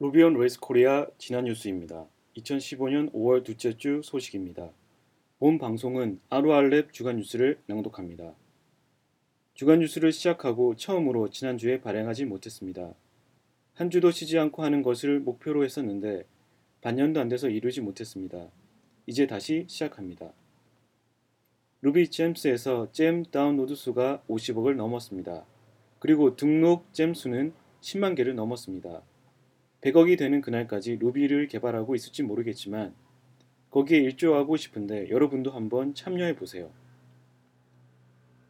Ruby on Rails Korea 지난 뉴스입니다. 2015년 5월 둘째 주 소식입니다. 본 방송은 RORLab 주간 뉴스를 낭독합니다. 주간 뉴스를 시작하고 처음으로 지난주에 발행하지 못했습니다. 한 주도 쉬지 않고 하는 것을 목표로 했었는데 반년도 안 돼서 이루지 못했습니다. 이제 다시 시작합니다. RubyGems에서 gem 다운로드 수가 50억을 넘었습니다. 그리고 등록 gem 수는 10만 개를 넘었습니다. 100억이 되는 그날까지 Ruby를 개발하고 있을지 모르겠지만 거기에 일조하고 싶은데 여러분도 한번 참여해 보세요.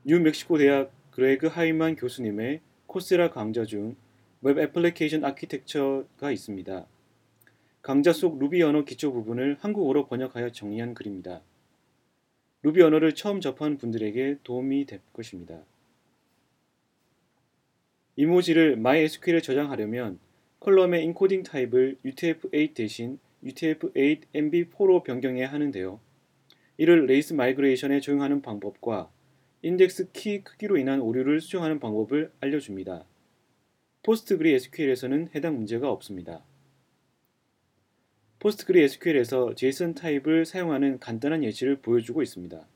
뉴멕시코 대학 Greg Heileman 교수님의 Coursera 강좌 중 Web Application Architecture가 있습니다. 강좌 속 루비 언어 기초 부분을 한국어로 번역하여 정리한 글입니다. 루비 언어를 처음 접한 분들에게 도움이 될 것입니다. 이모지를 MySQL에 저장하려면 column의 인코딩 타입을 UTF-8 대신 utf8mb4로 변경해야 하는데요. 이를 Rails migration에 적용하는 방법과 인덱스 키 크기로 인한 오류를 수정하는 방법을 알려줍니다. PostgreSQL에서는 해당 문제가 없습니다. PostgreSQL에서 JSON 타입을 사용하는 간단한 예시를 보여주고 있습니다.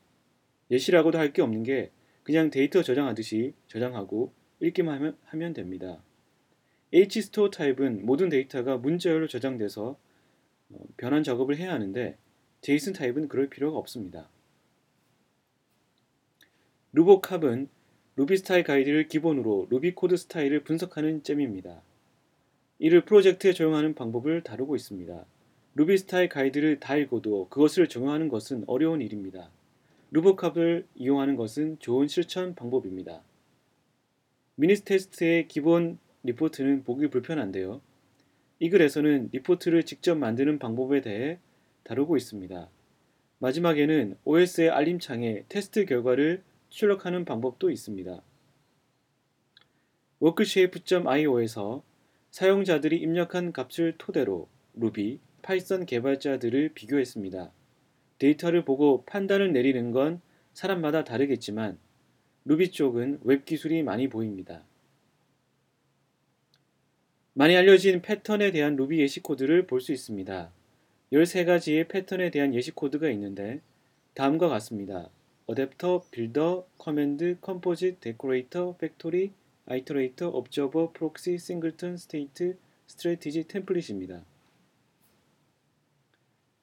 예시라고도 할 게 없는 게 그냥 데이터 저장하듯이 저장하고 읽기만 하면 됩니다. hstore 타입은 모든 데이터가 문자열로 저장돼서 어, 변환 작업을 해야 하는데 JSON 타입은 그럴 필요가 없습니다. RuboCop은 Ruby Style Guide를 기본으로 루비 코드 스타일을 분석하는 gem입니다. 이를 프로젝트에 적용하는 방법을 다루고 있습니다. Ruby Style Guide를 다 읽어도 그것을 적용하는 것은 어려운 일입니다. RuboCop을 이용하는 것은 좋은 실천 방법입니다. Minitest의 기본 리포트는 보기 불편한데요. 이 글에서는 리포트를 직접 만드는 방법에 대해 다루고 있습니다. 마지막에는 OS의 알림창에 테스트 결과를 출력하는 방법도 있습니다. WorkShape.io에서 사용자들이 입력한 값을 토대로 Ruby, Python 개발자들을 비교했습니다. 데이터를 보고 판단을 내리는 건 사람마다 다르겠지만 루비 쪽은 웹 기술이 많이 보입니다. 많이 알려진 패턴에 대한 루비 예시 코드를 볼 수 있습니다. 13가지의 패턴에 대한 예시 코드가 있는데 다음과 같습니다. Adapter, Builder, Command, Composite, Decorator, Factory, Iterator, Observer, Proxy, Singleton, State, Strategy, Template입니다.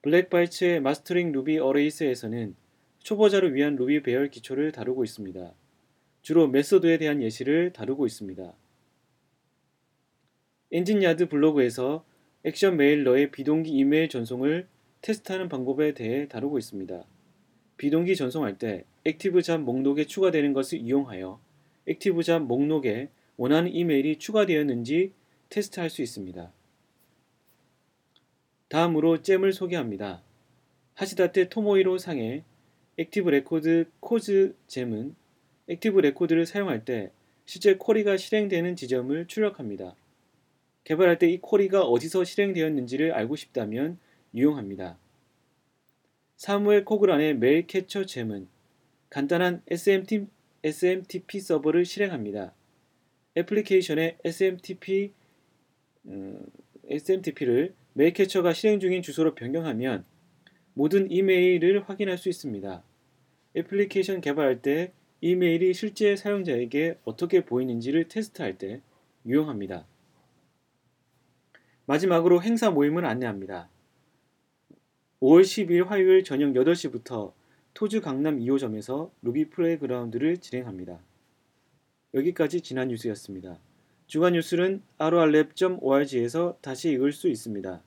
Black Bytes의 Mastering Ruby Arrays에서는 초보자를 위한 루비 배열 기초를 다루고 있습니다. 주로 method에 대한 예시를 다루고 있습니다. Engine Yard 블로그에서 Action Mailer의 비동기 이메일 전송을 테스트하는 방법에 대해 다루고 있습니다. 비동기 전송할 때 Active Job 목록에 추가되는 것을 이용하여 Active Job 목록에 원하는 이메일이 추가되었는지 테스트할 수 있습니다. 다음으로 gem을 소개합니다. 하시다테 토모히로 상의 ActiveRecord Cause gem은 ActiveRecord를 사용할 때 실제 query가 실행되는 지점을 출력합니다. 개발할 때 이 query가 어디서 실행되었는지를 알고 싶다면 유용합니다. Samuel Cochran의 MailCatcher gem은 간단한 SMT, SMTP 서버를 실행합니다. 애플리케이션에 SMTP, 음, SMTP를 MailCatcher가 실행 중인 주소로 변경하면 모든 이메일을 확인할 수 있습니다. 애플리케이션 개발할 때 이메일이 실제 사용자에게 어떻게 보이는지를 테스트할 때 유용합니다. 마지막으로 행사 모임을 안내합니다. 5월 10일 화요일 저녁 8시부터 토즈 강남 2호점에서 루비 플레이그라운드를 진행합니다. 여기까지 지난 뉴스였습니다. 주간 뉴스는 RORLab.org에서 다시 읽을 수 있습니다.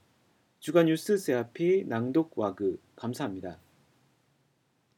주간 뉴스 세아피 낭독 와그 감사합니다.